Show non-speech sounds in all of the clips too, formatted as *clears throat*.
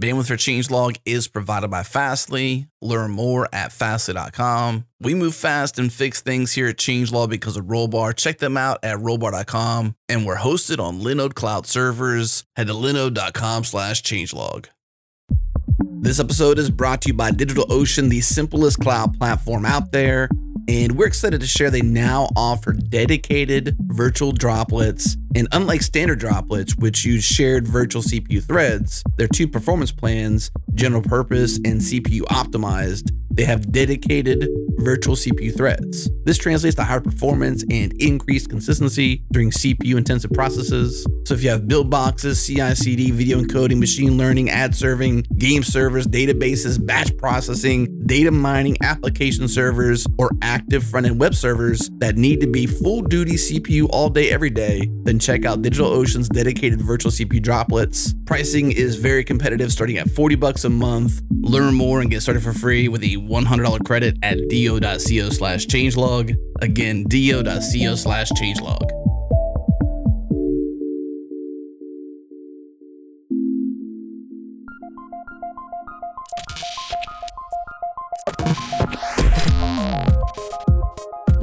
Bandwidth for Changelog is provided by Fastly. Learn more at fastly.com. We move fast and fix things here at Changelog because of Rollbar. Check them out at rollbar.com. And we're hosted on Linode Cloud servers. Head to linode.com slash changelog. This episode is brought to you by DigitalOcean, the simplest cloud platform out there. And we're excited to share they now offer dedicated virtual droplets. And unlike standard droplets, which use shared virtual CPU threads, their two performance plans, general purpose and CPU optimized, they have dedicated virtual CPU threads. This translates to higher performance and increased consistency during CPU intensive processes. So if you have build boxes, CI CD, video encoding, machine learning, ad serving, game servers, databases, batch processing, data mining, application servers, or active front end web servers that need to be full duty CPU all day, every day, then check out DigitalOcean's dedicated virtual CPU droplets. Pricing is very competitive, starting at 40 bucks a month. Learn more and get started for free with a $100 credit at do.co slash changelog. Again, do.co slash changelog.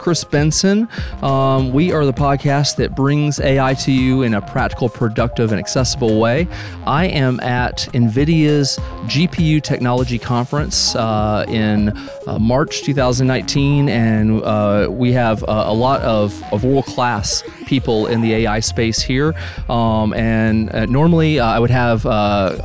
Chris Benson. Um, we are the podcast that brings AI to you in a practical, productive, and accessible way. I am at NVIDIA's GPU Technology Conference uh, in uh, March 2019, and uh, we have uh, a lot of, of world class people in the AI space here. Um, and uh, normally uh, I would have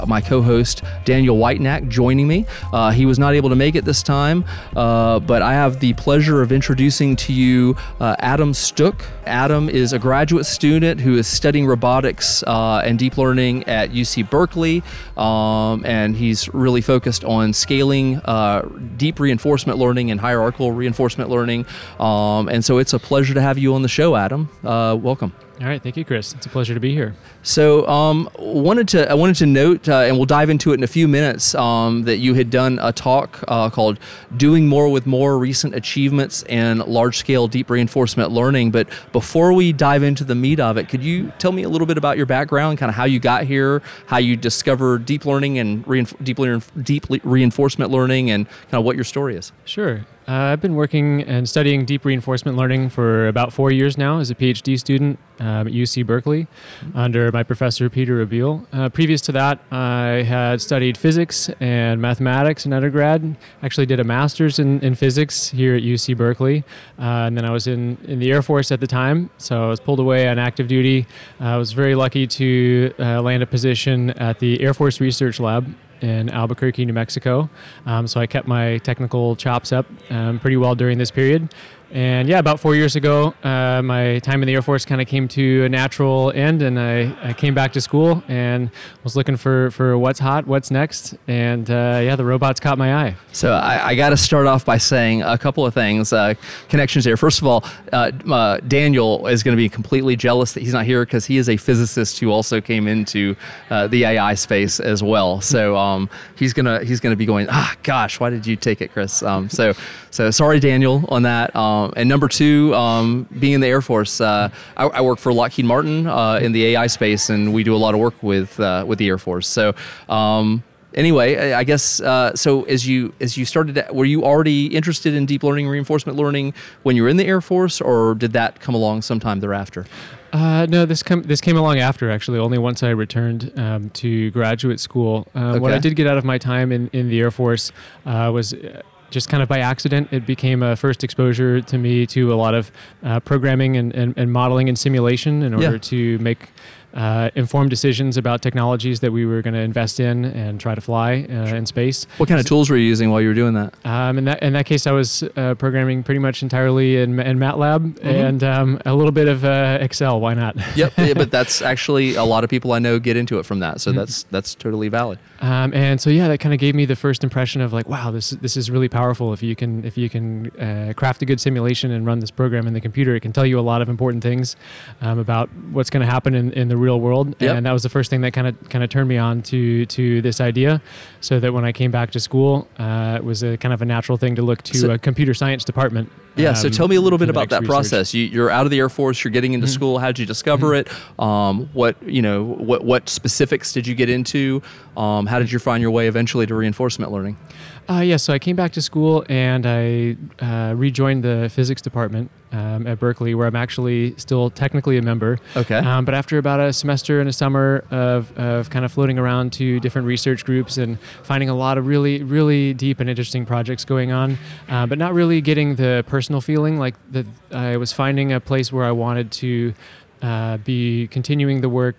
my co host Daniel Whitenack joining me. he was not able to make it this time. Uh, but I have the pleasure of introducing to you uh, Adam Stooke. Adam is a graduate student who is studying robotics uh, and deep learning at UC Berkeley, um, and he's really focused on scaling uh, deep reinforcement learning and hierarchical reinforcement learning. Um, and so it's a pleasure to have you on the show, Adam. Uh, welcome. All right, thank you, Chris. It's a pleasure to be here. So, um, wanted to I wanted to note, uh, and we'll dive into it in a few minutes. Um, that you had done a talk uh, called "Doing More with More: Recent Achievements in Large-Scale Deep Reinforcement Learning." But before we dive into the meat of it, could you tell me a little bit about your background, kind of how you got here, how you discovered deep learning and reinf- deep, deep reinforcement learning, and kind of what your story is? Sure. Uh, I've been working and studying deep reinforcement learning for about four years now as a PhD student um, at UC Berkeley mm-hmm. under my professor Peter Abbeel. Uh, previous to that, I had studied physics and mathematics in undergrad. Actually, did a master's in, in physics here at UC Berkeley, uh, and then I was in, in the Air Force at the time. So I was pulled away on active duty. I was very lucky to uh, land a position at the Air Force Research Lab in Albuquerque, New Mexico. Um, so I kept my technical chops up um, pretty well during this period. And yeah, about four years ago, uh, my time in the Air Force kind of came to a natural end, and I, I, came back to school and was looking for, for what's hot, what's next. And uh, yeah, the robots caught my eye. So I, I got to start off by saying a couple of things, uh, connections here. First of all, uh, uh, Daniel is going to be completely jealous that he's not here because he is a physicist who also came into uh, the AI space as well. So um, he's gonna he's gonna be going, ah, gosh, why did you take it, Chris? Um, so so sorry, Daniel, on that. Um, um, and number two, um, being in the Air Force, uh, I, I, work for Lockheed Martin uh, in the AI space, and we do a lot of work with uh, with the Air Force. So. Um, anyway, I guess uh, so. As you as you started, to, were you already interested in deep learning, reinforcement learning when you were in the Air Force, or did that come along sometime thereafter? Uh, no, this com- this came along after actually. Only once I returned um, to graduate school. Uh, okay. What I did get out of my time in, in the Air Force uh, was uh, just kind of by accident, it became a first exposure to me to a lot of uh, programming and, and, and, modeling and simulation in order yeah. to make uh, informed decisions about technologies that we were going to invest in and try to fly uh, in space. What kind of tools were you using while you were doing that? Um, in that in that case, I was uh, programming pretty much entirely in, in MATLAB and um, a little bit of uh, Excel. Why not? *laughs* yep, yeah, but that's *laughs* actually a lot of people I know get into it from that, so Mhm. that's that's totally valid. Um, and so yeah, that kind of gave me the first impression of like, wow, this this is really powerful. If you can if you can uh, craft a good simulation and run this program in the computer, it can tell you a lot of important things um, about what's going to happen in, in the real world. Yep. And that was the first thing that kind of kind of turned me on to to this idea. So that when I came back to school, uh, it was a kind of a natural thing to look to So- a computer science department. Yeah, so um, tell me a little bit about that research. process. You, you're out of the Air Force. You're getting into Mhm. school. How did you discover it? Um, what you know? What what specifics did you get into? Um, how did you find your way eventually to reinforcement learning? Uh, yeah, so I came back to school and I uh, rejoined the physics department um, at Berkeley, where I'm actually still technically a member. Okay. Um, but after about a semester and a summer of, of kind of floating around to different research groups and finding a lot of really, really deep and interesting projects going on, uh, but not really getting the personal feeling like that I was finding a place where I wanted to uh, be continuing the work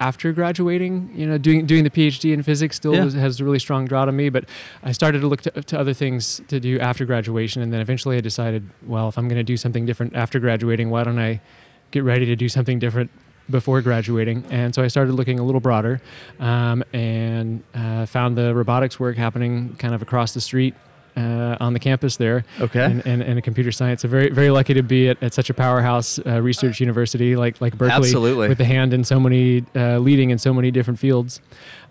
after graduating, you know, doing doing the PhD in physics still Yeah. was, has a really strong draw to me. But I started to look to, to other things to do after graduation, and then eventually I decided, well, if I'm going to do something different after graduating, why don't I get ready to do something different before graduating? And so I started looking a little broader, um, and uh, found the robotics work happening kind of across the street. Uh, on the campus there, Okay. and, and, and computer science. So very very lucky to be at, at such a powerhouse uh, research university like like Berkeley Absolutely. with a hand in so many uh, leading in so many different fields.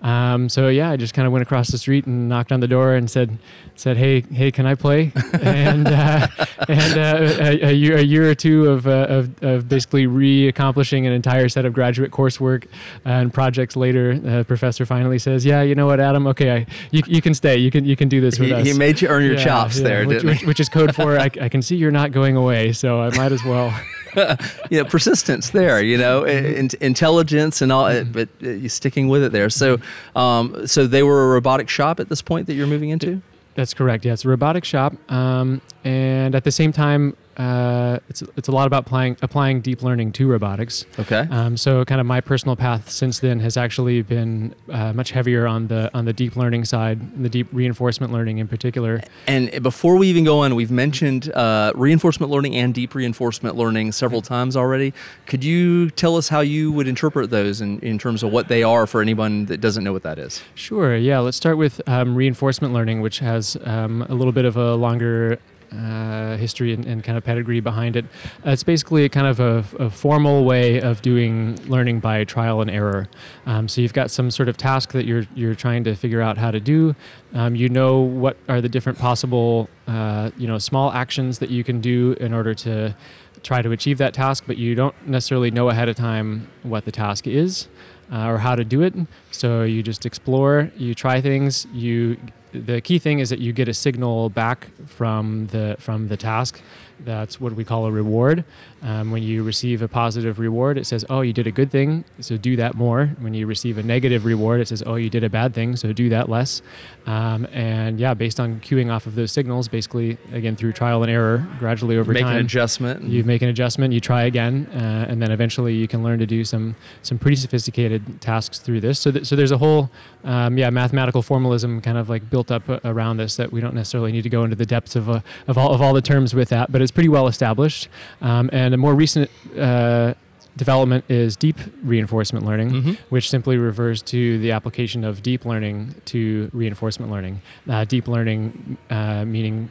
Um, so yeah, I just kind of went across the street and knocked on the door and said said hey hey can I play? *laughs* and uh, and uh, a, a year a year or two of, uh, of of basically re-accomplishing an entire set of graduate coursework and projects later, the professor finally says, yeah, you know what, Adam, okay, I, you you can stay, you can you can do this with He, us. he made you earn your Yeah, chops yeah, there, which, didn't which, he? which is code for I, I can see you're not going away, so I might as well. *laughs* *laughs* yeah, persistence there, you know, in, intelligence and all, Mm-hmm. but uh, you sticking with it there. So, um, so they were a robotic shop at this point that you're moving into. That's correct. Yeah, it's a robotic shop, um, and at the same time, uh, it's it's a lot about applying applying deep learning to robotics. Okay. Um, so, kind of my personal path since then has actually been uh, much heavier on the on the deep learning side, the deep reinforcement learning in particular. And before we even go on, we've mentioned uh, reinforcement learning and deep reinforcement learning several times already. Could you tell us how you would interpret those in, in terms of what they are for anyone that doesn't know what that is? Sure. Yeah. Let's start with um, reinforcement learning, which has um, a little bit of a longer uh, history and, and kind of pedigree behind it. Uh, it's basically a kind of a, a formal way of doing learning by trial and error. Um, so you've got some sort of task that you're you're trying to figure out how to do. Um, you know what are the different possible uh, you know small actions that you can do in order to try to achieve that task, but you don't necessarily know ahead of time what the task is uh, or how to do it. So you just explore, you try things. You the key thing is that you get a signal back from the from the task. That's what we call a reward. Um, when you receive a positive reward, it says, "Oh, you did a good thing, so do that more." When you receive a negative reward, it says, "Oh, you did a bad thing, so do that less." Um, and yeah, based on cueing off of those signals, basically again through trial and error, gradually over time. Make time, an adjustment. you make an adjustment, you try again, uh, and then eventually you can learn to do some some pretty sophisticated tasks through this. So, th- so there's a whole um, yeah mathematical formalism kind of like built up uh, around this that we don't necessarily need to go into the depths of uh, of all of all the terms with that, but it's pretty well established. Um, and a more recent uh, development is deep reinforcement learning Mhm. which simply refers to the application of deep learning to reinforcement learning. Uh, deep learning uh, meaning,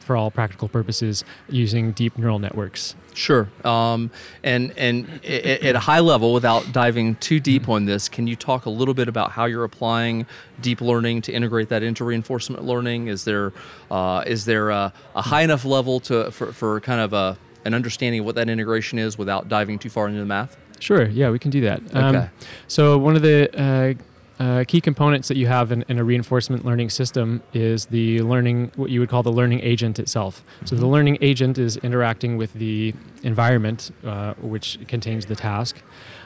for all practical purposes, using deep neural networks. Sure. Um, and and at a high level, without diving too deep Mm-hmm. on this, can you talk a little bit about how you're applying deep learning to integrate that into reinforcement learning? Is there uh, is there a, a high enough level to for, for kind of a an understanding of what that integration is without diving too far into the math? Sure, yeah, we can do that. Okay. so one of the uh, uh, key components that you have in, in a reinforcement learning system is the learning, what you would call the learning agent itself. So the learning agent is interacting with the environment, uh, which contains the task,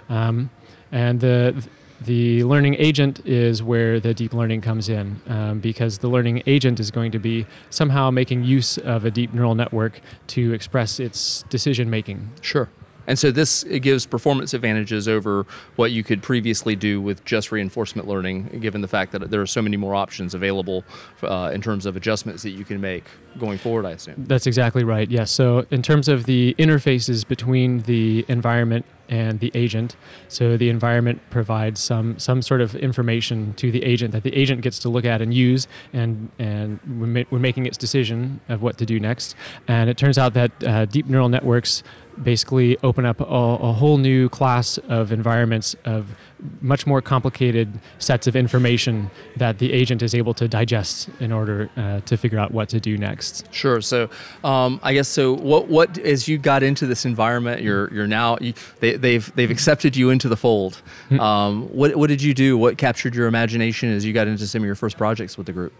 um, and the the learning agent is where the deep learning comes in um, because the learning agent is going to be somehow making use of a deep neural network to express its decision making. Sure. And so this it gives performance advantages over what you could previously do with just reinforcement learning, given the fact that there are so many more options available uh, in terms of adjustments that you can make going forward. I assume that's exactly right. Yes. So in terms of the interfaces between the environment and the agent. So the environment provides some some sort of information to the agent that the agent gets to look at and use, and and we're, ma- making its decision of what to do next. And it turns out that uh, deep neural networks basically open up a, a, whole new class of environments of much more complicated sets of information that the agent is able to digest in order uh, to figure out what to do next. Sure. So, um, I guess so. What what as you got into this environment, you're you're now you, they, have they've, they've accepted you into the fold. Hmm. Um, what what did you do? What captured your imagination as you got into some of your first projects with the group?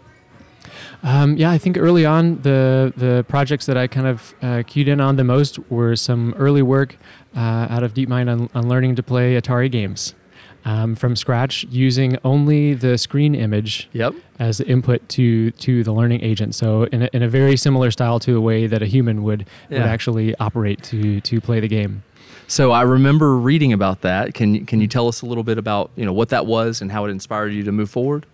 Um, yeah, I think early on the the projects that I kind of uh, keyed in on the most were some early work uh, out of DeepMind on, on learning to play Atari games. Um, from scratch using only the screen image yep. as the input to to the learning agent. So in a, in a very similar style to the way that a human would yeah. would actually operate to to play the game. So I remember reading about that. Can can you tell us a little bit about you know what that was and how it inspired you to move forward?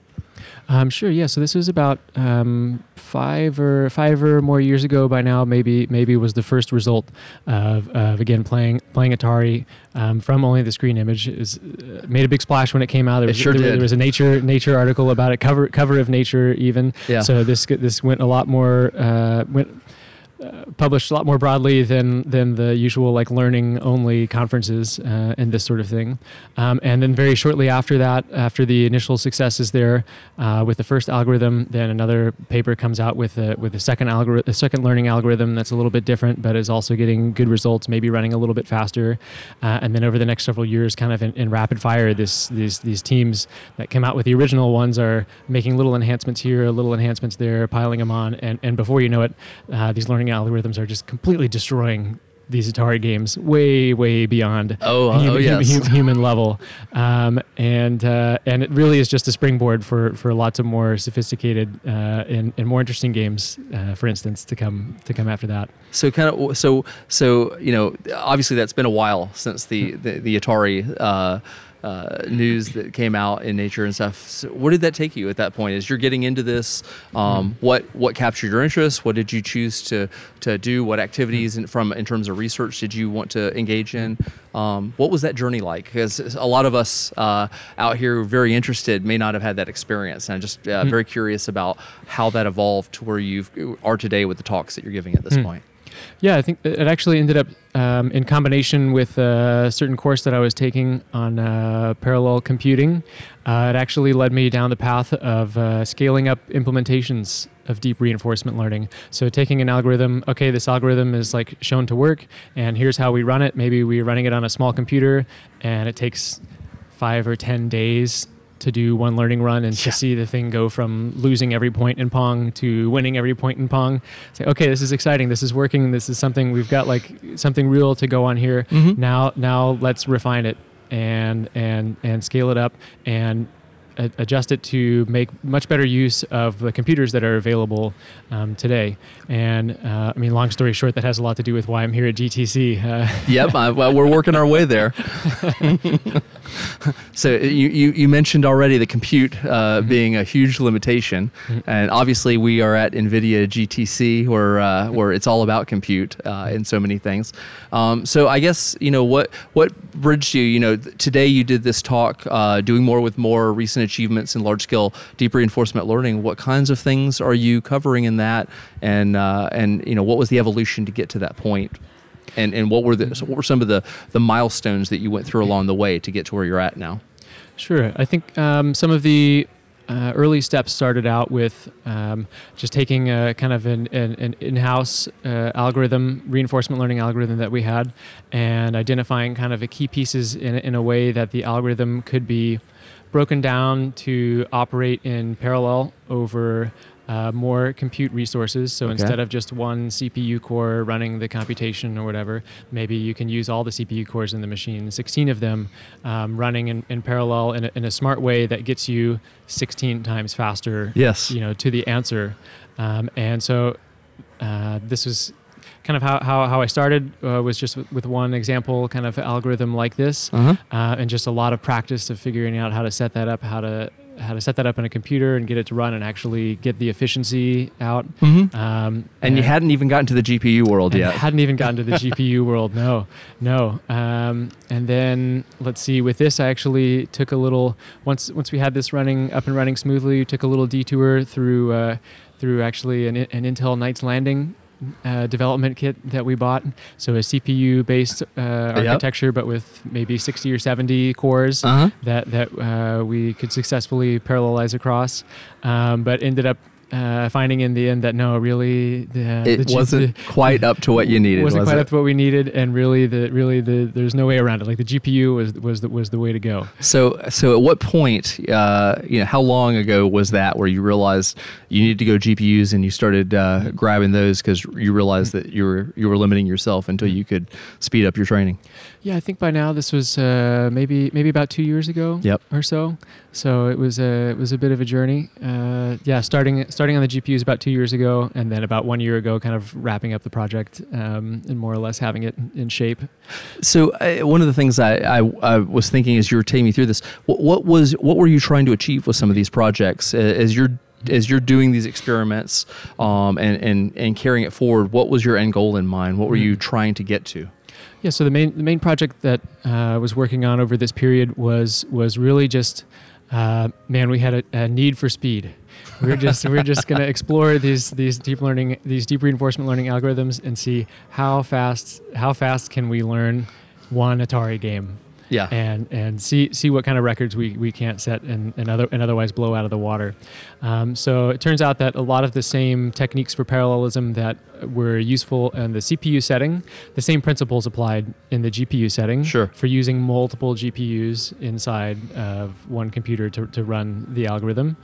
Um, sure. Yeah. So this was about um, five or five or more years ago. By now, maybe maybe was the first result of, of again playing playing Atari um, from only the screen image. Is uh, made a big splash when it came out. There was, it sure there, did. there was a Nature Nature article about it. Cover cover of Nature even. Yeah. So this this went a lot more uh, went uh, published a lot more broadly than than the usual like learning only conferences uh, and this sort of thing. Um, and then very shortly after that, after the initial successes there uh, with the first algorithm, then another paper comes out with a, with a second algorithm, a second learning algorithm that's a little bit different, but is also getting good results, maybe running a little bit faster. Uh, and then over the next several years, kind of in, in rapid fire, this these these teams that came out with the original ones are making little enhancements here, little enhancements there, piling them on, and and before you know it, uh, these learning algorithms are just completely destroying these Atari games way, way beyond oh, human, oh yes. *laughs* human level, um, and uh, and it really is just a springboard for, for lots of more sophisticated uh, and, and more interesting games, uh, for instance, to come to come after that. So kind of so so you know obviously that's been a while since the the, the Atari uh, news that came out in Nature and stuff. So where did that take you at that point? As you're getting into this, um, mm-hmm. what what captured your interest? What did you choose to to do? What activities in, from in terms of research did you want to engage in? Um, what was that journey like? Because a lot of us uh, out here very interested may not have had that experience, and I'm just uh, mm-hmm. very curious about how that evolved to where you are today with the talks that you're giving at this mm-hmm. point. Yeah, I think it actually ended up um, in combination with a certain course that I was taking on uh, parallel computing. Uh, it actually led me down the path of uh, scaling up implementations of deep reinforcement learning. So taking an algorithm, okay, this algorithm is like shown to work, and here's how we run it. Maybe we're running it on a small computer, and it takes five or ten days to do one learning run and yeah. to see the thing go from losing every point in Pong to winning every point in Pong. Say, okay, this is exciting. This is working. This is something we've got like something real to go on here. Mm-hmm. Now, now let's refine it and and and scale it up and adjust it to make much better use of the computers that are available um, today. And uh, I mean, long story short, that has a lot to do with why I'm here at GTC. Uh, yep, uh, well, we're working our way there. *laughs* *laughs* so you, you, you, mentioned already the compute uh, mm-hmm. being a huge limitation, mm-hmm. and obviously we are at NVIDIA GTC where uh, where it's all about compute uh, in so many things. Um, so I guess you know what what bridged you. You know, today you did this talk, doing more with more recent achievements in large scale deep reinforcement learning. What kinds of things are you covering in that? And uh, and you know what was the evolution to get to that point? And and what were the what were some of the the milestones that you went through along the way to get to where you're at now? Sure, I think um, some of the uh, early steps started out with um, just taking a kind of an, an, an in-house uh, algorithm, reinforcement learning algorithm that we had, and identifying kind of the key pieces in, in a way that the algorithm could be broken down to operate in parallel over uh, more compute resources. So okay. instead of just one CPU core running the computation or whatever, maybe you can use all the CPU cores in the machine, 16 of them um, running in, in parallel in a, in a, smart way that gets you 16 times faster. Yes. You know, to the answer. Um, and so uh, this was kind of how, how, how I started uh, was just with, with one example kind of algorithm like this, Uh-huh. uh, and just a lot of practice of figuring out how to set that up, how to how to set that up in a computer and get it to run and actually get the efficiency out. Mhm. Um, And you hadn't even gotten to the GPU world yet. hadn't even gotten to the *laughs* GPU world. No, no. Um, and then let's see. With this, I actually took a little once once we had this running up and running smoothly. Took a little detour through uh, through actually an, an Intel Knights Landing. Uh, development kit that we bought, so a CPU-based uh, architecture, but with maybe 60 or 70 cores Uh-huh. that that uh, we could successfully parallelize across, um, but ended up uh, finding in the end that no, really, the, It the wasn't the- quite up to what you needed, wasn't was quite it? up to what we needed, and really, the really the there's no way around it. Like the GPU was was the, was the way to go. So, so at what point, uh, you know, how long ago was that where you realized you needed to go GPUs and you started uh, grabbing those because you realized that you were you were limiting yourself until you could speed up your training? Yeah, I think by now this was uh, maybe maybe about two years ago Yep. or so. So it was a it was a bit of a journey. Uh, yeah, starting starting on the GPUs about two years ago, and then about one year ago, kind of wrapping up the project um, and more or less having it in shape. So, uh, one of the things I, I, I was thinking as you were taking me through this, what, what was what were you trying to achieve with some of these projects Uh, as you're as you're doing these experiments um, and, and and carrying it forward? What was your end goal in mind? What were you trying to get to? Yeah, so the main the main project that uh, I was working on over this period was was really just uh, man, we had a, a need for speed. We We're just we're just gonna *laughs* explore these these deep learning these deep reinforcement learning algorithms and see how fast how fast can we learn one Atari game Yeah. and and see see what kind of records we, we can't set and, and other and otherwise blow out of the water. Um, so it turns out that a lot of the same techniques for parallelism that were useful in the CPU setting, the same principles applied in the GPU setting Sure. for using multiple GPUs inside of one computer to, to run the algorithm.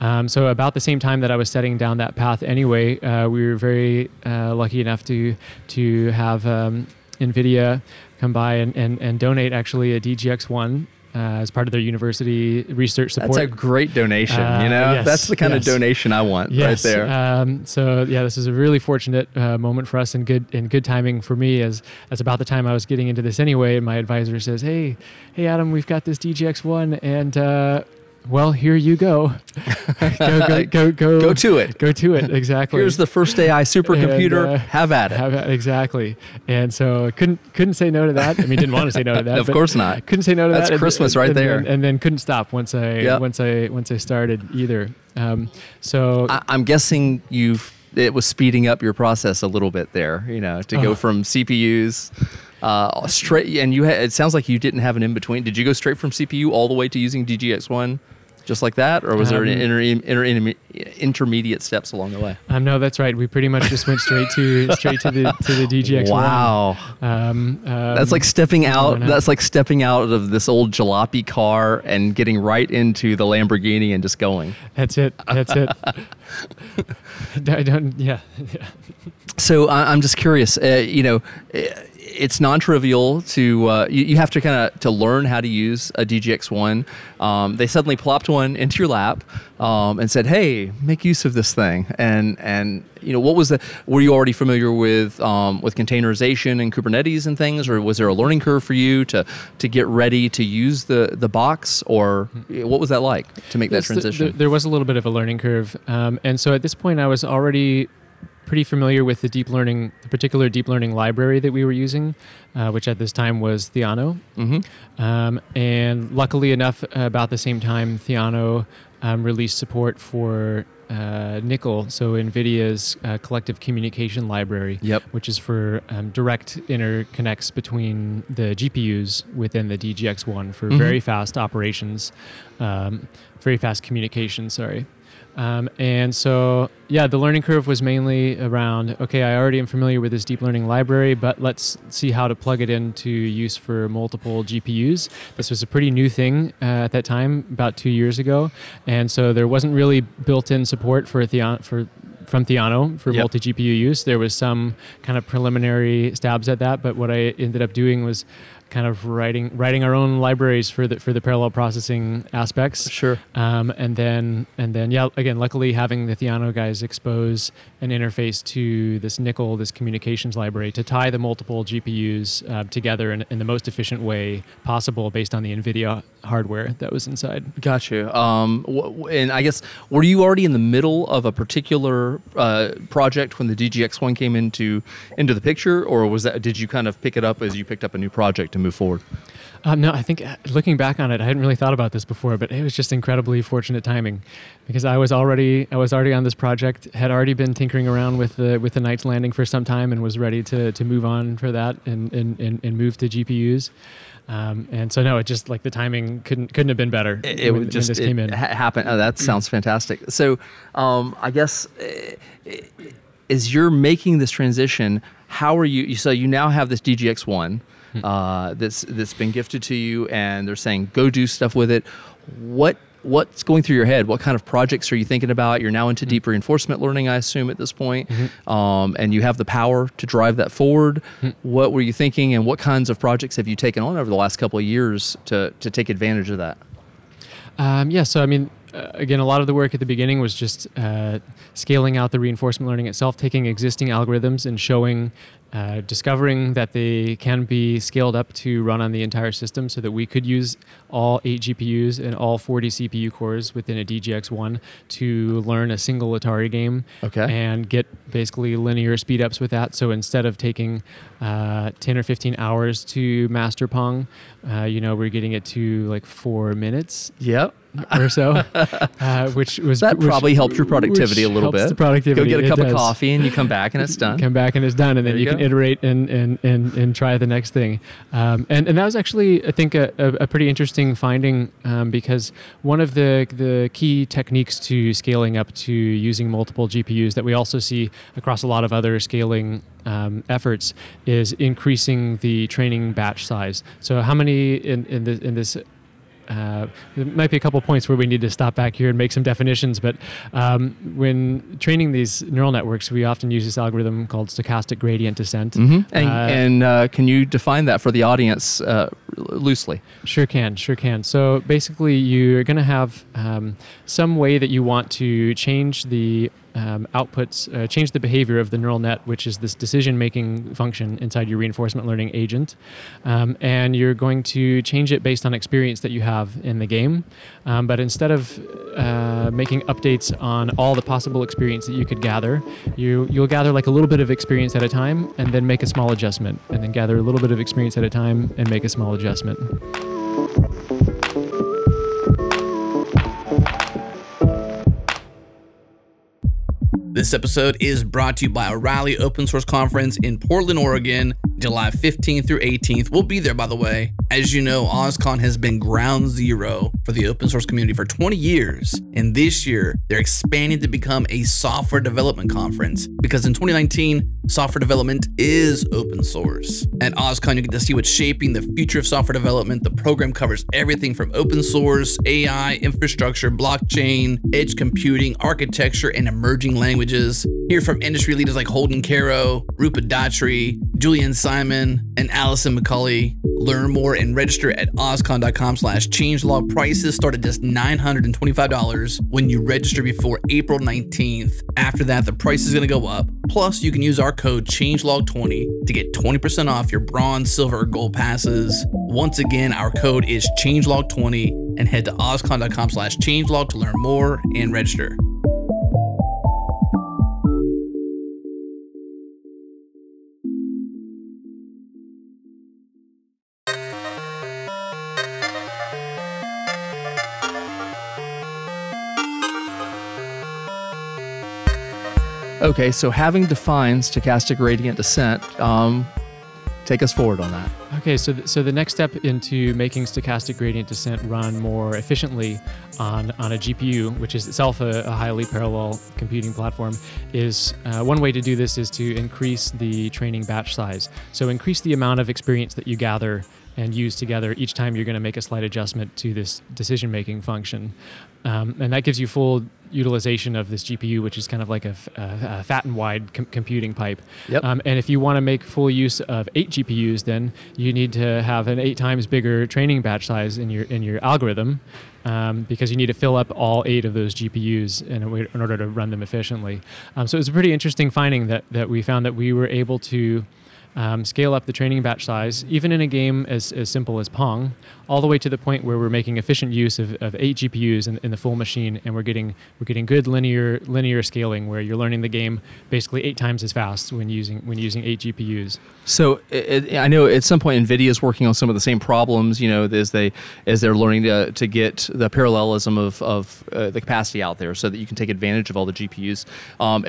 Um, so about the same time that I was setting down that path anyway, uh, we were very uh, lucky enough to to have um, NVIDIA come by and, and, and donate actually a DGX1 uh, as part of their university research support. That's a great donation. Uh, you know, yes, that's the kind yes. of donation I want right there. Um, so yeah, this is a really fortunate uh, moment for us and good and good timing for me as as about the time I was getting into this anyway. And my advisor says, "Hey, hey Adam, we've got this DGX one, and uh, well, here you go. *laughs* go, go, go, go, Go to it. Go to it. Exactly. Here's the first AI supercomputer. And, uh, Have at it. Have it, exactly. And so couldn't couldn't say no to that. I mean, didn't want to say no to that. *laughs* Of course not. Couldn't say no to That's that. That's Christmas right and there. and then couldn't stop once I Yep. once I once I started either. Um, so I, I'm guessing you've it was speeding up your process a little bit there. You know, to go Oh. from CPUs uh, straight, and you. Ha- it sounds like you didn't have an in between. Did you go straight from CPU all the way to using DGX1, just like that, or was there Um, an inter- inter- interme- intermediate steps along the way? Um, no, that's right. We pretty much just went straight to *laughs* straight to the to the DGX. Wow. Um, um, That's like stepping out. That's like stepping out of this old jalopy car and getting right into the Lamborghini and just going. that's it. That's it. *laughs* *laughs* I don't. Yeah. yeah. So I, I'm just curious. Uh, you know, eh, it's non-trivial to uh, you, you have to kind of to learn how to use a DGX1. Um, they suddenly plopped one into your lap um, and said, "Hey, make use of this thing." And and you know, what was the? Were you already familiar with um, with containerization and Kubernetes and things, or was there a learning curve for you to to get ready to use the the box, or what was that like to make that Yes, th- transition? th- there was a little bit of a learning curve, um, and so at this point, I was already pretty familiar with the deep learning, the particular deep learning library that we were using, uh, which at this time was Theano. mm-hmm. Um, and luckily enough, about the same time, Theano um, released support for uh, NCCL, so NVIDIA's uh, collective communication library, Yep. which is for um, direct interconnects between the GPUs within the DGX1 for Mhm. very fast operations, um, very fast communication, sorry. Um, and so, yeah, the learning curve was mainly around okay, I already am familiar with this deep learning library, but let's see how to plug it into use for multiple GPUs. This was a pretty new thing uh, at that time, about two years ago. And so there wasn't really built in support for, Theon- for from Theano for Yep. multi GPU use. There was some kind of preliminary stabs at that, but what I ended up doing was kind of writing writing our own libraries for the for the parallel processing aspects. Sure. Um, and then and then yeah, again, luckily having the Theano guys expose an interface to this NCCL, this communications library, to tie the multiple GPUs uh, together in, in the most efficient way possible based on the NVIDIA hardware that was inside. Got you. Um, wh- and I guess were you already in the middle of a particular uh, project when the DGX one came into into the picture, or was that did you kind of pick it up as you picked up a new project to move forward? Um, no, I think uh, looking back on it, I hadn't really thought about this before, but it was just incredibly fortunate timing, because I was already I was already on this project, had already been tinkering around with the with the Knights Landing for some time, and was ready to to move on for that and and and, and move to GPUs. Um, and so no, it just like the timing couldn't couldn't have been better. It, it when, just when came in. ha- happen. Oh, that sounds fantastic. So, um, I guess uh, as you're making this transition, how are you? So you now have this DGX one *laughs* uh, that's that's been gifted to you, and they're saying go do stuff with it. What what's going through your head? What kind of projects are you thinking about? You're now into deep reinforcement learning, I assume, at this point, um, and you have the power to drive that forward. What were you thinking, and what kinds of projects have you taken on over the last couple of years to to take advantage of that? Um, yeah, so I mean, uh, again, a lot of the work at the beginning was just uh, scaling out the reinforcement learning itself, taking existing algorithms and showing, uh, discovering that they can be scaled up to run on the entire system so that we could use all eight GPUs and all 40 CPU cores within a DGX1 to learn a single Atari game Okay. and get basically linear speed ups with that. So instead of taking uh, 10 or 15 hours to master Pong, uh, you know, we're getting it to like four minutes Yep. *laughs* or so, uh, which was That which- probably helped your productivity a little helps bit. The productivity. Go get a cup of coffee and you come back and it's done. Come back and it's done, and then you, you can iterate and, and, and, and try the next thing. Um, and, and that was actually, I think, a, a, a pretty interesting finding um, because one of the, the key techniques to scaling up to using multiple GPUs that we also see across a lot of other scaling um, efforts is increasing the training batch size. So, how many in, in, this, in this uh, there might be a couple points where we need to stop back here and make some definitions, but um, when training these neural networks, we often use this algorithm called stochastic gradient descent. Mhm. And, Uh, and uh, can you define that for the audience uh, loosely? Sure can, sure can. So basically, you're going to have um, some way that you want to change the um, outputs, uh, change the behavior of the neural net, which is this decision making function inside your reinforcement learning agent. Um, and you're going to change it based on experience that you have in the game. Um, but instead of uh, making updates on all the possible experience that you could gather, you, you'll gather like a little bit of experience at a time and then make a small adjustment, and then gather a little bit of experience at a time and make a small adjustment. This episode is brought to you by O'Reilly Open Source Conference in Portland, Oregon, July 15th through 18th. We'll be there, by the way. As you know, OSCON has been ground zero for the open source community for 20 years. And this year, they're expanding to become a software development conference because in 2019, software development is open source. At OSCON, you get to see what's shaping the future of software development. The program covers everything from open source, AI, infrastructure, blockchain, edge computing, architecture, and emerging languages. Hear from industry leaders like Holden Karau, Rupa Dachere, Julien Simon, and Allison McCulley. Learn more and register at oscon.com slash changelog. Prices start at just $925 when you register before April 19th. After that, the price is going to go up. Plus, you can use our code changelog20 to get 20% off your bronze, silver, or gold passes. Once again, our code is changelog20 and head to oscon.com slash changelog to learn more and register. Okay, so having defined stochastic gradient descent, um, take us forward on that. Okay, so th- so the next step into making stochastic gradient descent run more efficiently on on a GPU, which is itself a, a highly parallel computing platform, is uh, one way to do this is to increase the training batch size. So increase the amount of experience that you gather and use together each time you're going to make a slight adjustment to this decision making function. Um, and that gives you full utilization of this GPU, which is kind of like a, a fat and wide com- computing pipe. Yep. Um, and if you want to make full use of eight GPUs, then you need to have an eight times bigger training batch size in your in your algorithm, um, because you need to fill up all eight of those GPUs in, in order to run them efficiently. Um, so it was a pretty interesting finding that that we found that we were able to um, scale up the training batch size, even in a game as, as simple as Pong, all the way to the point where we're making efficient use of, of eight GPUs in, in the full machine, and we're getting we're getting good linear linear scaling where you're learning the game basically eight times as fast when using when using eight GPUs. So it, I know at some point NVIDIA is working on some of the same problems, you know, as they as they're learning to, to get the parallelism of, of uh, the capacity out there, so that you can take advantage of all the GPUs. Um,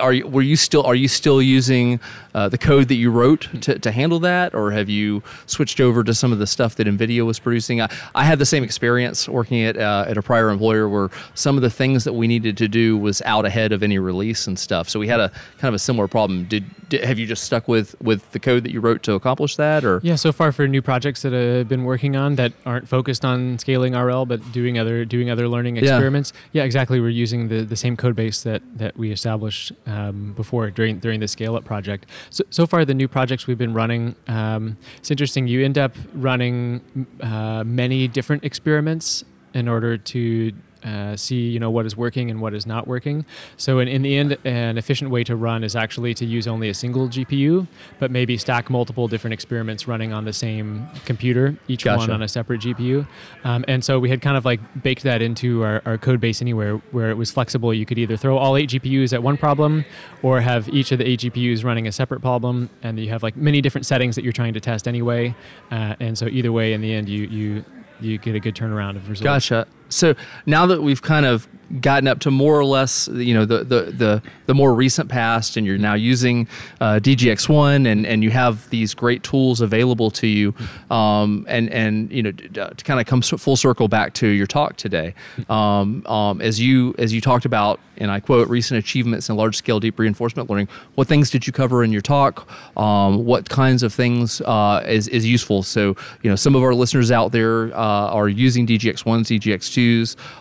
are you were you still are you still using uh, the code that you wrote to, to handle that, or have you switched over to some of the stuff that NVIDIA was producing? I, I had the same experience working at uh, at a prior employer where some of the things that we needed to do was out ahead of any release and stuff. So we had a kind of a similar problem. Did, did have you just stuck with with the code that you wrote to accomplish that, or yeah? So far for new projects that I've been working on that aren't focused on scaling RL but doing other doing other learning experiments. Yeah, yeah exactly. We're using the, the same code base that that we established um, before during during the scale up project. So, so far, the new projects we've been running, um, it's interesting. You end up running uh, many different experiments in order to uh, see you know what is working and what is not working. So in, in the end, an efficient way to run is actually to use only a single GPU, but maybe stack multiple different experiments running on the same computer, each gotcha. one on a separate GPU. Um, and so we had kind of like baked that into our, our code base anywhere where it was flexible. You could either throw all eight GPUs at one problem or have each of the eight GPUs running a separate problem. And you have like many different settings that you're trying to test anyway. Uh, and so either way, in the end, you, you, you get a good turnaround of results. Gotcha so now that we've kind of gotten up to more or less, you know, the the the, the more recent past, and you're now using uh, DGX1, and and you have these great tools available to you, um, and and you know, to, to kind of come full circle back to your talk today, um, um, as you as you talked about, and I quote, recent achievements in large scale deep reinforcement learning. What things did you cover in your talk? Um, what kinds of things uh, is is useful? So you know, some of our listeners out there uh, are using DGX1, DGX2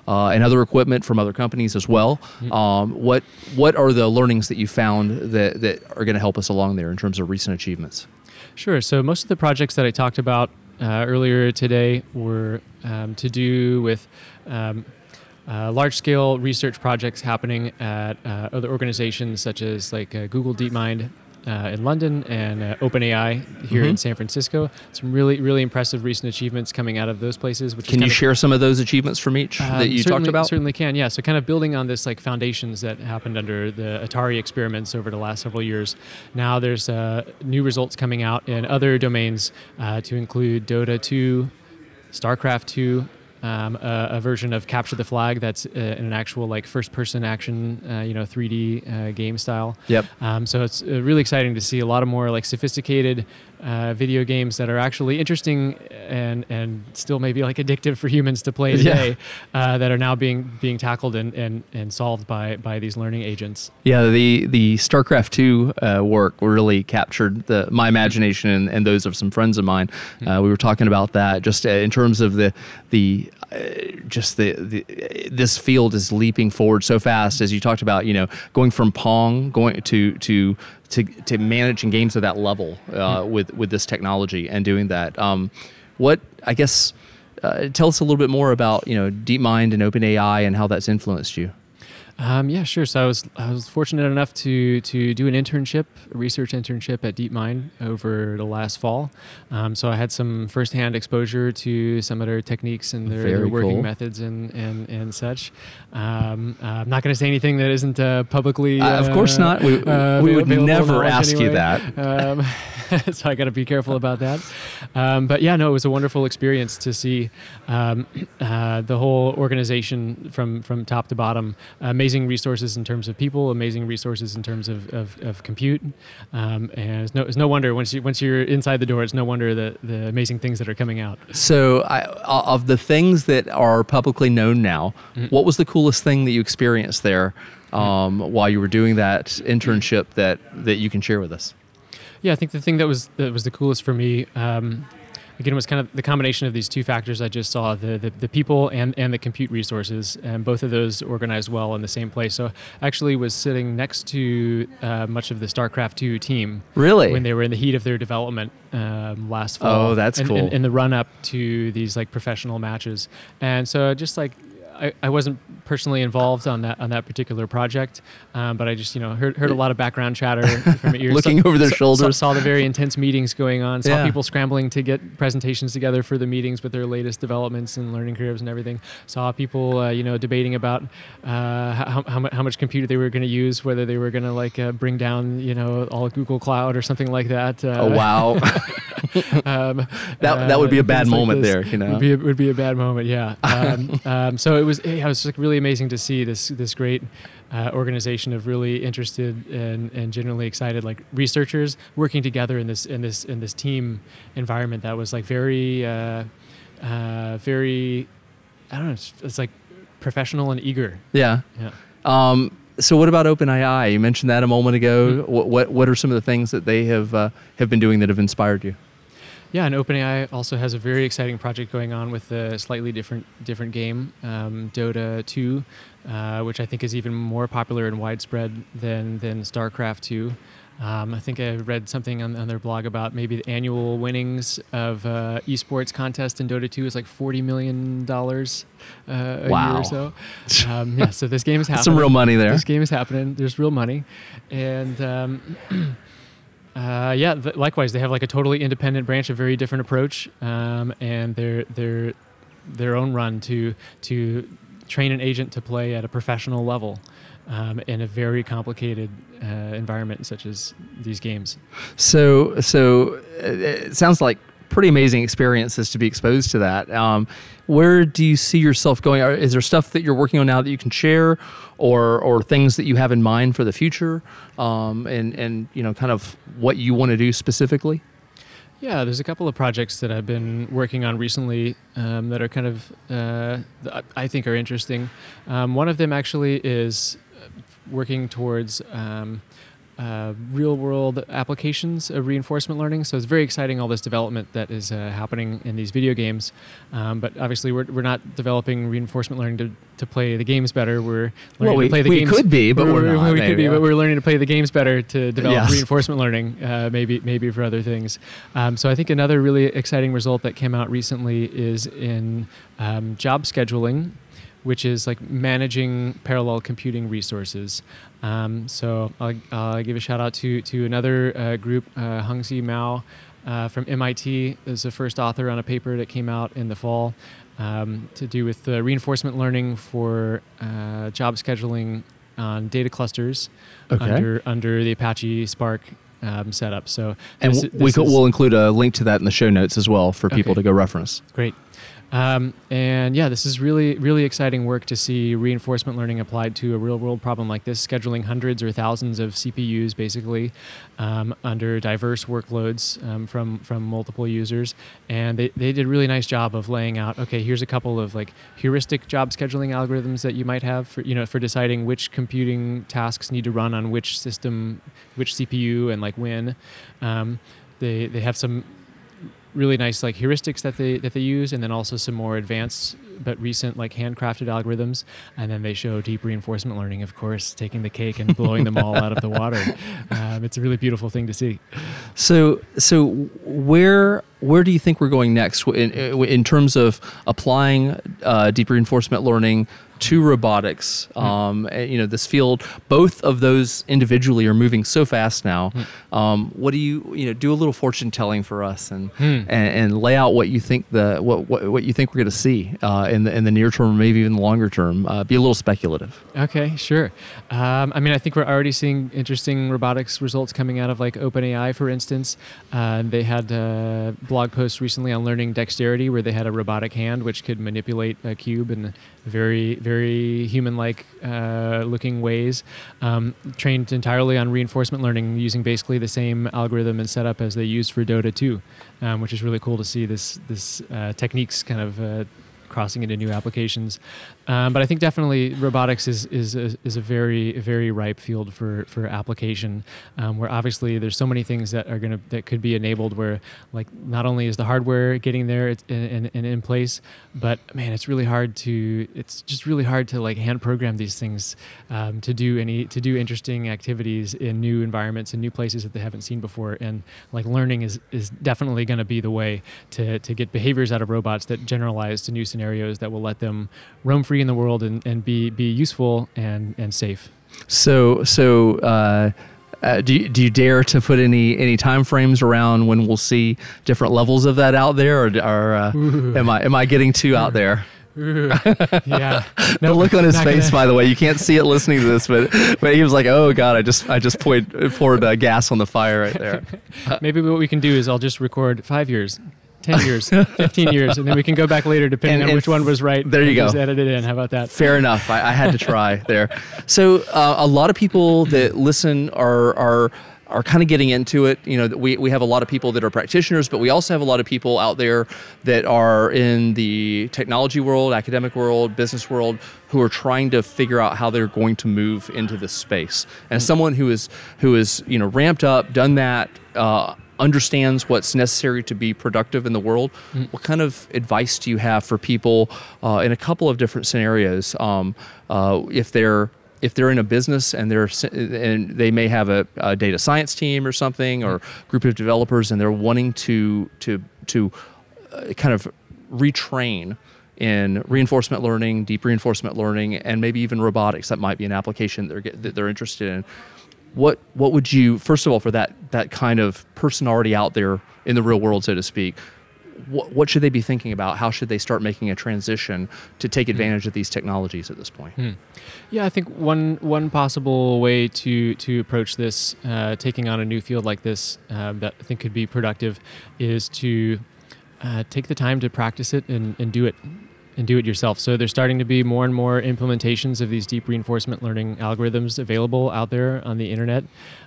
uh, and other equipment from other companies as well. Mm-hmm. Um, what what are the learnings that you found that that are going to help us along there in terms of recent achievements? Sure. So most of the projects that I talked about uh, earlier today were um, to do with. Um, uh, large-scale research projects happening at uh, other organizations such as like uh, Google DeepMind uh, in London and uh, OpenAI here mm-hmm. in San Francisco. Some really, really impressive recent achievements coming out of those places. Which can you share some of those achievements from each um, that you talked about? Certainly can. Yeah. So kind of building on this like foundations that happened under the Atari experiments over the last several years. Now there's uh, new results coming out in other domains uh, to include Dota 2, StarCraft 2, um, a, a, version of Capture the Flag that's uh, in an actual like first-person action, uh, you know, 3D uh, game style. Yep. Um, so it's uh, really exciting to see a lot of more like sophisticated uh, video games that are actually interesting and and still maybe like addictive for humans to play today yeah. uh, that are now being being tackled and, and, and solved by by these learning agents. Yeah, the the StarCraft two uh, work really captured the my imagination and, and those of some friends of mine. Mm-hmm. we were talking about that just uh, in terms of the the just the, the this field is leaping forward so fast as you talked about you know going from pong going to to to to managing games at that level uh, mm-hmm. with with this technology and doing that. Um, what I guess uh, tell us a little bit more about you know DeepMind and OpenAI and how that's influenced you. Um, yeah, sure. So I was I was fortunate enough to to do an internship, a research internship at DeepMind over the last fall. Um, so I had some firsthand exposure to some of their techniques and their, their working cool. methods and and and such. Um, uh, I'm not going to say anything that isn't uh, publicly. Uh, of course not. We, uh, we would never ask anyway. you that. *laughs* *laughs* So I got to be careful about that. Um, but yeah, no, it was a wonderful experience to see um, *clears throat* uh, the whole organization from from top to bottom. amazing resources in terms of people, amazing resources in terms of, of, of compute, um, and it's no, it's no wonder once you once you're inside the door, it's no wonder the the amazing things that are coming out. So, I, of the things that are publicly known now, mm-hmm. what was the coolest thing that you experienced there? Um, while you were doing that internship that that you can share with us? Yeah, I think the thing that was that was the coolest for me. Um, again, it was kind of the combination of these two factors I just saw the, the, the people and, and the compute resources, and both of those organized well in the same place. So I actually was sitting next to uh, much of the StarCraft 2 team. Really? When they were in the heat of their development um, last fall. Oh, that's in, cool. In, in the run up to these like professional matches. And so just like I, I wasn't personally involved on that on that particular project, um, but I just you know heard, heard a lot of background chatter *laughs* from ears. Looking Saw- over their shoulders. Saw, saw the very intense meetings going on. Saw Yeah. people scrambling to get presentations together for the meetings with their latest developments and learning curves and everything. Saw people uh, you know debating about uh, how, how, how much compute they were going to use, whether they were going to like uh, bring down you know all Google Cloud or something like that. Uh, oh wow, *laughs* *laughs* um, That- that would be a bad things like moment there, you know? Would be a, would be a bad moment, yeah. *laughs* Um, um, so it was yeah, it was like really amazing to see this this great uh, organization of really interested and, and genuinely excited like researchers working together in this in this in this team environment that was like very uh, uh, very I don't know it's, it's like professional and eager. yeah. Yeah. Um, so what about OpenAI? You mentioned that a moment ago. Mm-hmm. What, what what are some of the things that they have uh, have been doing that have inspired you? Yeah, and OpenAI also has a very exciting project going on with a slightly different different game, um, Dota 2, uh, which I think is even more popular and widespread than than StarCraft 2. Um, I think I read something on, on their blog about maybe the annual winnings of uh, esports contest in Dota 2 is like forty million dollars uh, a year Wow. or so. *laughs* Um, yeah, so this game is happening. Some real money there. This game is happening. There's real money, and um, *clears throat* uh, yeah, th- likewise, they have like a totally independent branch, a very different approach, um, and their their their own run to to train an agent to play at a professional level. Um, in a very complicated uh, environment such as these games. So, so uh, it sounds like pretty amazing experiences to be exposed to that. Um, where do you see yourself going? Is there stuff that you're working on now that you can share, or or things that you have in mind for the future, um, and and you know, kind of what you want to do specifically? Yeah, there's a couple of projects that I've been working on recently um, that are kind of, uh, I think, are interesting. Um, one of them actually is uh, working towards um, uh, real world applications of reinforcement learning. So it's very exciting, all this development that is uh, happening in these video games. Um, but obviously, we're, we're not developing reinforcement learning to, to play the games better. We're learning Well, we- to play the we games. could be, but we're *laughs* not, We could be, yeah. but we're learning to play the games better to develop Yes. reinforcement learning, uh, maybe maybe for other things. Um, so I think another really exciting result that came out recently is in um, job scheduling, which is like managing parallel computing resources. Um, so I'll, I'll give a shout out to to another uh, group, uh, Hongzi Mao. Uh, from MIT is the first author on a paper that came out in the fall um, to do with uh, reinforcement learning for uh, job scheduling on data clusters Okay. under under the Apache Spark um, setup. So And this- we this could, is- we'll include a link to that in the show notes as well for people Okay. to go reference. Great. Um, and yeah, this is really, really exciting work to see reinforcement learning applied to a real world problem like this, scheduling hundreds or thousands of CPUs basically um, under diverse workloads um, from, from multiple users. And they, they did a really nice job of laying out, okay, here's a couple of like heuristic job scheduling algorithms that you might have for, you know, for deciding which computing tasks need to run on which system, which CPU and like when. Um, they, they have some really nice like heuristics that they that they use, and then also some more advanced but recent like handcrafted algorithms. And then they show deep reinforcement learning, of course, taking the cake and blowing them all out of the water. *laughs* Um, it's a really beautiful thing to see. So, so where where do you think we're going next in, in terms of applying uh, deep reinforcement learning to robotics? Um, and, you know, this field, both of those individually are moving so fast now. Um, what do you you know do a little fortune telling for us and, and and lay out what you think the what what, what you think we're going to see uh, in the in the near term, or maybe even the longer term? Uh, be a little speculative. Okay, sure. Um, I mean, I think we're already seeing interesting robotics results coming out of like OpenAI, for instance. Uh, they had a blog post recently on learning dexterity where they had a robotic hand which could manipulate a cube in very, very human-like uh, looking ways, um, trained entirely on reinforcement learning using basically the same algorithm and setup as they use for Dota 2, um, which is really cool to see this this uh, techniques kind of uh, crossing into new applications. Um, but I think definitely robotics is is a, is a very very ripe field for for application. Um, where obviously there's so many things that are gonna that could be enabled. Where like not only is the hardware getting there and in, in, place, but man, it's really hard to it's just really hard to like hand program these things um, to do any to do interesting activities in new environments and new places that they haven't seen before. And like learning is is definitely to be the way to to get behaviors out of robots that generalize to new scenarios that will let them roam free in the world and, and be be useful and and safe. So so. Uh, uh, do, you, do you dare to put any any time frames around when we'll see different levels of that out there, or, or uh, am I am I getting too out there? yeah. No, *laughs* the look on his face, gonna... by the way, you can't see it listening to this, but but he was like, "Oh God, I just I just poured poured uh, gas on the fire right there." *laughs* Maybe what we can do is I'll just record five years, 10 *laughs* years, 15 years, and then we can go back later depending and, on and which one was right. There you go. Just edit it in. How about that? Fair enough. I, I had to try *laughs* there. So uh, a lot of people that listen are are are kind of getting into it. You know, we, we have a lot of people that are practitioners, but we also have a lot of people out there that are in the technology world, academic world, business world, who are trying to figure out how they're going to move into this space. And mm-hmm. someone who is who is you know ramped up, done that. Uh, understands what's necessary to be productive in the world. Mm. What kind of advice do you have for people uh, in a couple of different scenarios? Um, uh, if they're if they're in a business and they're and they may have a, a data science team or something or mm. group of developers and they're wanting to to to uh, kind of retrain in reinforcement learning, deep reinforcement learning, and maybe even robotics. That might be an application that they're, that they're interested in what what would you first of all for that that kind of person already out there in the real world, so to speak? What, what should they be thinking about? How should they start making a transition to take hmm. advantage mm. of these technologies at this point? Mm. Yeah, I think one one possible way to to approach this, uh, taking on a new field like this, uh, that I think could be productive, is to uh, take the time to practice it and, and do it and do it yourself. So there's starting to be more and more implementations of these deep reinforcement learning algorithms available out there on the internet.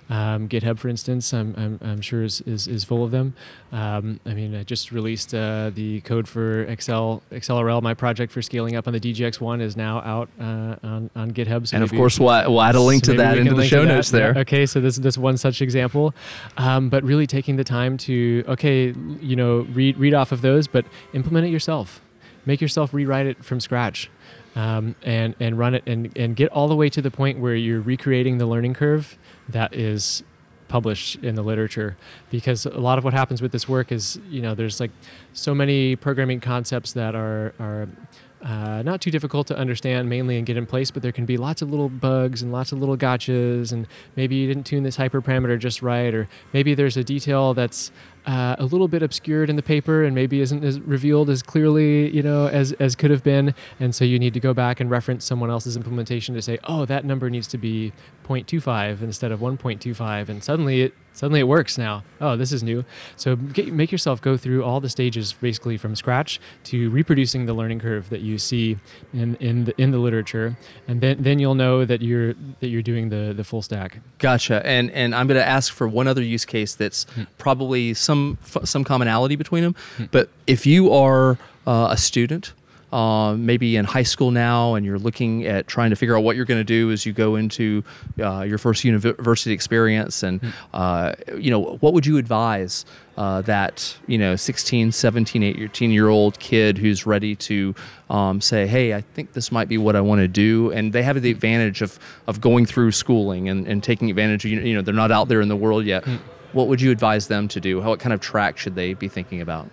Um, GitHub, for instance, I'm, I'm, I'm, sure is, is, is full of them. Um, I mean, I just released uh, the code for accel, accel_rl. My project for scaling up on the DGX1 is now out uh, on, on GitHub. So and of course, we'll, we'll, add a link so to that into the show notes there. Okay, so this, is this one such example. Um, but really taking the time to, okay, you know, read, read off of those, but implement it yourself make yourself rewrite it from scratch um, and and run it and and get all the way to the point where you're recreating the learning curve that is published in the literature. Because a lot of what happens with this work is you know there's like so many programming concepts that are are uh, not too difficult to understand mainly and get in place, but there can be lots of little bugs and lots of little gotchas, and maybe you didn't tune this hyperparameter just right, or maybe there's a detail that's uh, a little bit obscured in the paper and maybe isn't as revealed as clearly, you know, as, as could have been. And so you need to go back and reference someone else's implementation to say, oh, that number needs to be 0.25 instead of 1.25. And suddenly it suddenly it works now. Oh, this is new. So get, make yourself go through all the stages basically from scratch to reproducing the learning curve that you see in, in the in the literature, and then then you'll know that you're that you're doing the the full stack. Gotcha. And and I'm going to ask for one other use case that's hmm. probably some some commonality between them. Hmm. But if you are uh, a student uh, maybe in high school now, and you're looking at trying to figure out what you're going to do as you go into uh, your first university experience, and hmm. uh, you know, what would you advise uh, that you know 16, 17, 18 year old kid who's ready to um, say, hey, I think this might be what I want to do, and they have the advantage of of going through schooling and, and taking advantage of you know they're not out there in the world yet. Mm. What would you advise them to do? What kind of track should they be thinking about?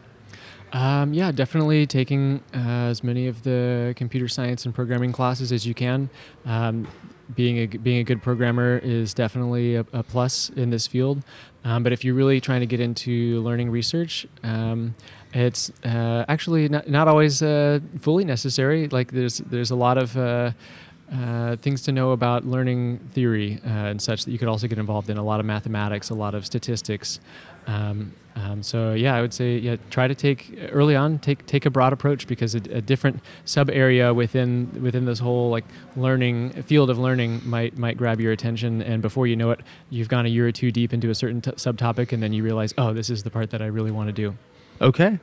Um, yeah, definitely taking uh, as many of the computer science and programming classes as you can. Um, being a being a good programmer is definitely a, a plus in this field. Um, but if you're really trying to get into learning research, um, it's uh, actually not, not always uh, fully necessary. Like there's there's a lot of uh, uh, things to know about learning theory uh, and such that you could also get involved in a lot of mathematics, a lot of statistics. Um, um, so yeah, I would say yeah, try to take early on take take a broad approach because a, a, different sub area within within this whole like learning field of learning might might grab your attention, and before you know it, you've gone a year or two deep into a certain t- subtopic, and then you realize, oh, this is the part that I really want to do. Okay.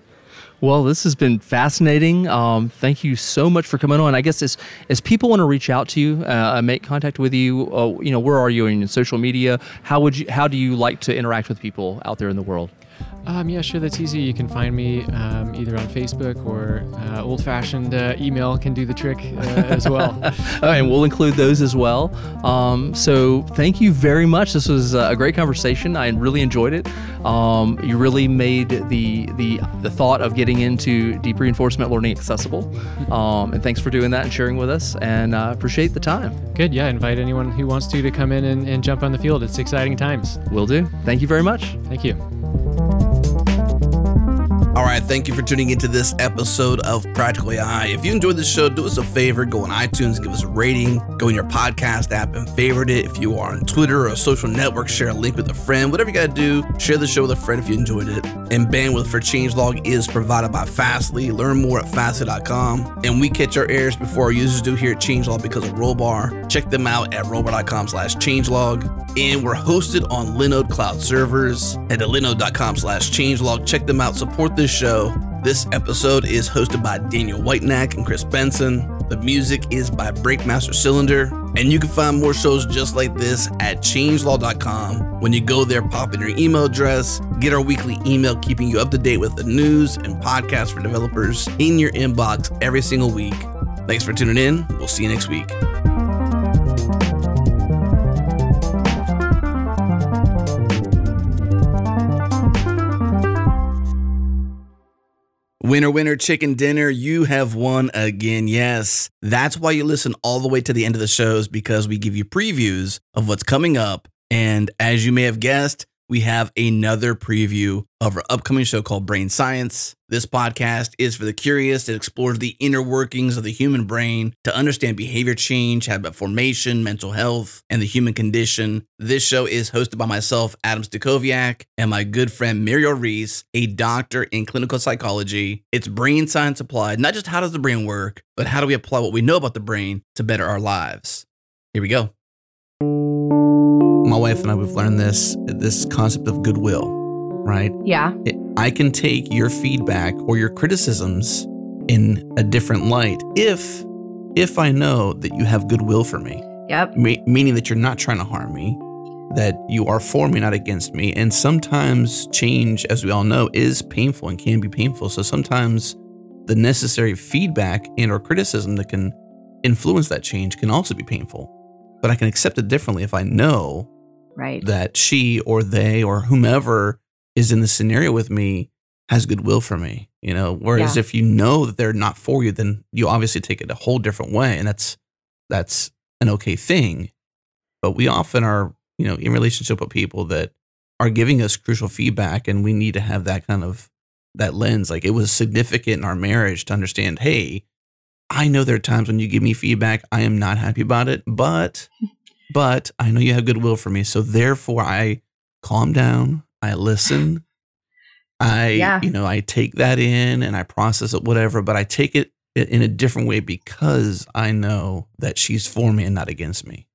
Well, this has been fascinating. Um, thank you so much for coming on. I guess as as people want to reach out to you, uh, make contact with you, uh, you know, where are you in social media? How would you? How do you like to interact with people out there in the world? Um, yeah, sure, that's easy. You can find me um, either on Facebook or uh, old fashioned uh, email can do the trick uh, as well. *laughs* and we'll include those as well. Um, so thank you very much. This was a great conversation. I really enjoyed it. Um, you really made the, the, the thought of getting into deep reinforcement learning accessible. Um, and thanks for doing that and sharing with us. And uh, appreciate the time. Good. Yeah, invite anyone who wants to to come in and, and jump on the field. It's exciting times. Will do. Thank you very much. Thank you. All right, thank you for tuning into this episode of Practical AI. If you enjoyed the show, do us a favor, go on iTunes, give us a rating, go in your podcast app and favorite it. If you are on Twitter or a social network, share a link with a friend. Whatever you got to do, share the show with a friend if you enjoyed it. And bandwidth for changelog is provided by Fastly. Learn more at fastly.com. And we catch our errors before our users do here at Changelog because of Rollbar. Check them out at rollbar.com slash changelog. And we're hosted on Linode Cloud servers at linode.com slash changelog. Check them out. Support this show. This episode is hosted by Daniel Whitenack and Chris Benson. The music is by Breakmaster Cylinder. And you can find more shows just like this at changelog.com. When you go there, pop in your email address, get our weekly email keeping you up to date with the news and podcasts for developers in your inbox every single week. Thanks for tuning in. We'll see you next week. Winner, winner, chicken dinner, you have won again. Yes. That's why you listen all the way to the end of the shows because we give you previews of what's coming up. And as you may have guessed, we have another preview of our upcoming show called Brain Science. This podcast is for the curious. It explores the inner workings of the human brain to understand behavior change, habit formation, mental health, and the human condition. This show is hosted by myself, Adam Stacoviak, and my good friend Muriel Reese, a doctor in clinical psychology. It's brain science applied, not just how does the brain work, but how do we apply what we know about the brain to better our lives. Here we go my wife and I we've learned this this concept of goodwill, right? Yeah. It, I can take your feedback or your criticisms in a different light if if I know that you have goodwill for me. Yep. Me- meaning that you're not trying to harm me, that you are for me, not against me. And sometimes change, as we all know, is painful and can be painful. So sometimes the necessary feedback and or criticism that can influence that change can also be painful. But I can accept it differently if I know right. that she or they or whomever is in the scenario with me has goodwill for me you know? Whereas yeah. if you know that they're not for you then you obviously take it a whole different way and that's that's an okay thing. But we often are you know in relationship with people that are giving us crucial feedback and we need to have that kind of that lens. Like it was significant in our marriage to understand hey i know there are times when you give me feedback i am not happy about it but but I know you have goodwill for me. So therefore, I calm down, I listen. I, yeah. you know, I take that in and I process it, whatever, but I take it in a different way because I know that she's for me and not against me.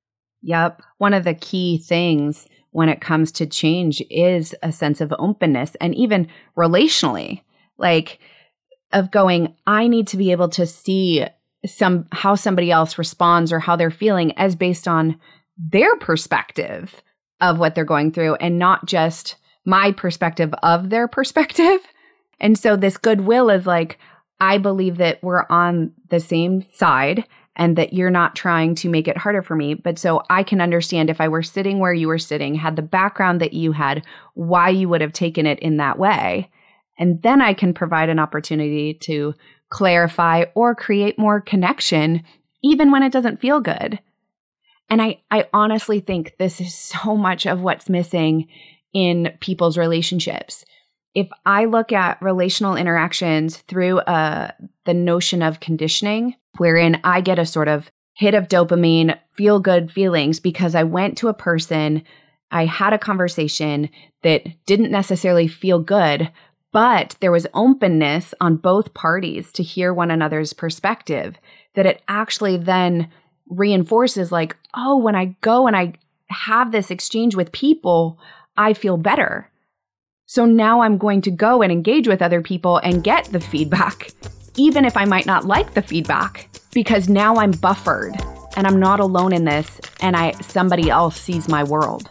Yep. One of the key things when it comes to change is a sense of openness and even relationally, like of going, I need to be able to see some how somebody else responds or how they're feeling as based on their perspective of what they're going through and not just my perspective of their *laughs* perspective. And so this goodwill is like, I believe that we're on the same side and that you're not trying to make it harder for me. But so I can understand if I were sitting where you were sitting, had the background that you had, why you would have taken it in that way. And then I can provide an opportunity to clarify or create more connection, even when it doesn't feel good. And I, I honestly think this is so *laughs* much of what's missing in people's relationships. If I look at relational interactions through uh, the notion of conditioning, wherein I get a sort of hit of dopamine, feel good feelings because I went to a person, I had a conversation that didn't necessarily feel good, but there was openness on both parties to hear one another's perspective, that it actually then reinforces like, oh, when I go and I have this exchange with people, I feel better. So now I'm going to go and engage with other people and get the feedback, even if I might not like the feedback, because now I'm buffered and I'm not alone in this and I somebody else sees my world.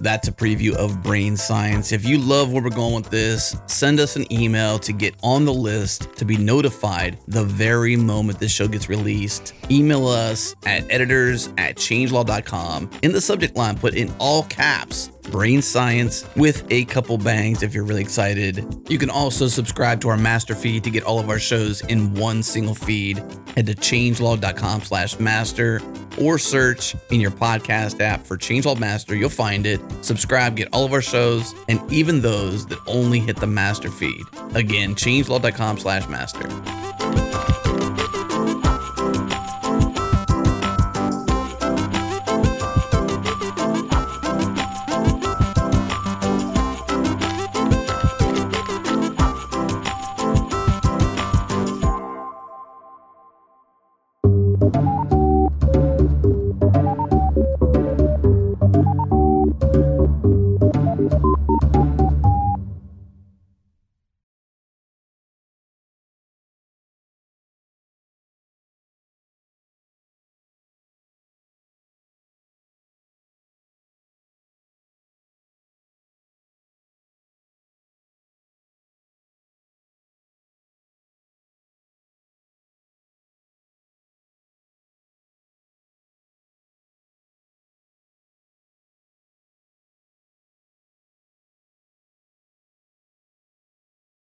That's a preview of Brain Science. If you love where we're going with this, send us an email to get on the list to be notified the very moment this show gets released. Email us at editors at changelog.com. In the subject line, put in all caps brain science with a couple bangs if you're really excited. You can also subscribe to our master feed to get all of our shows in one single feed. Head to changelog.com slash master or search in your podcast app for Changelog Master. You'll find it. Subscribe, get all of our shows, and even those that only hit the master feed. Again, changelog.com slash master.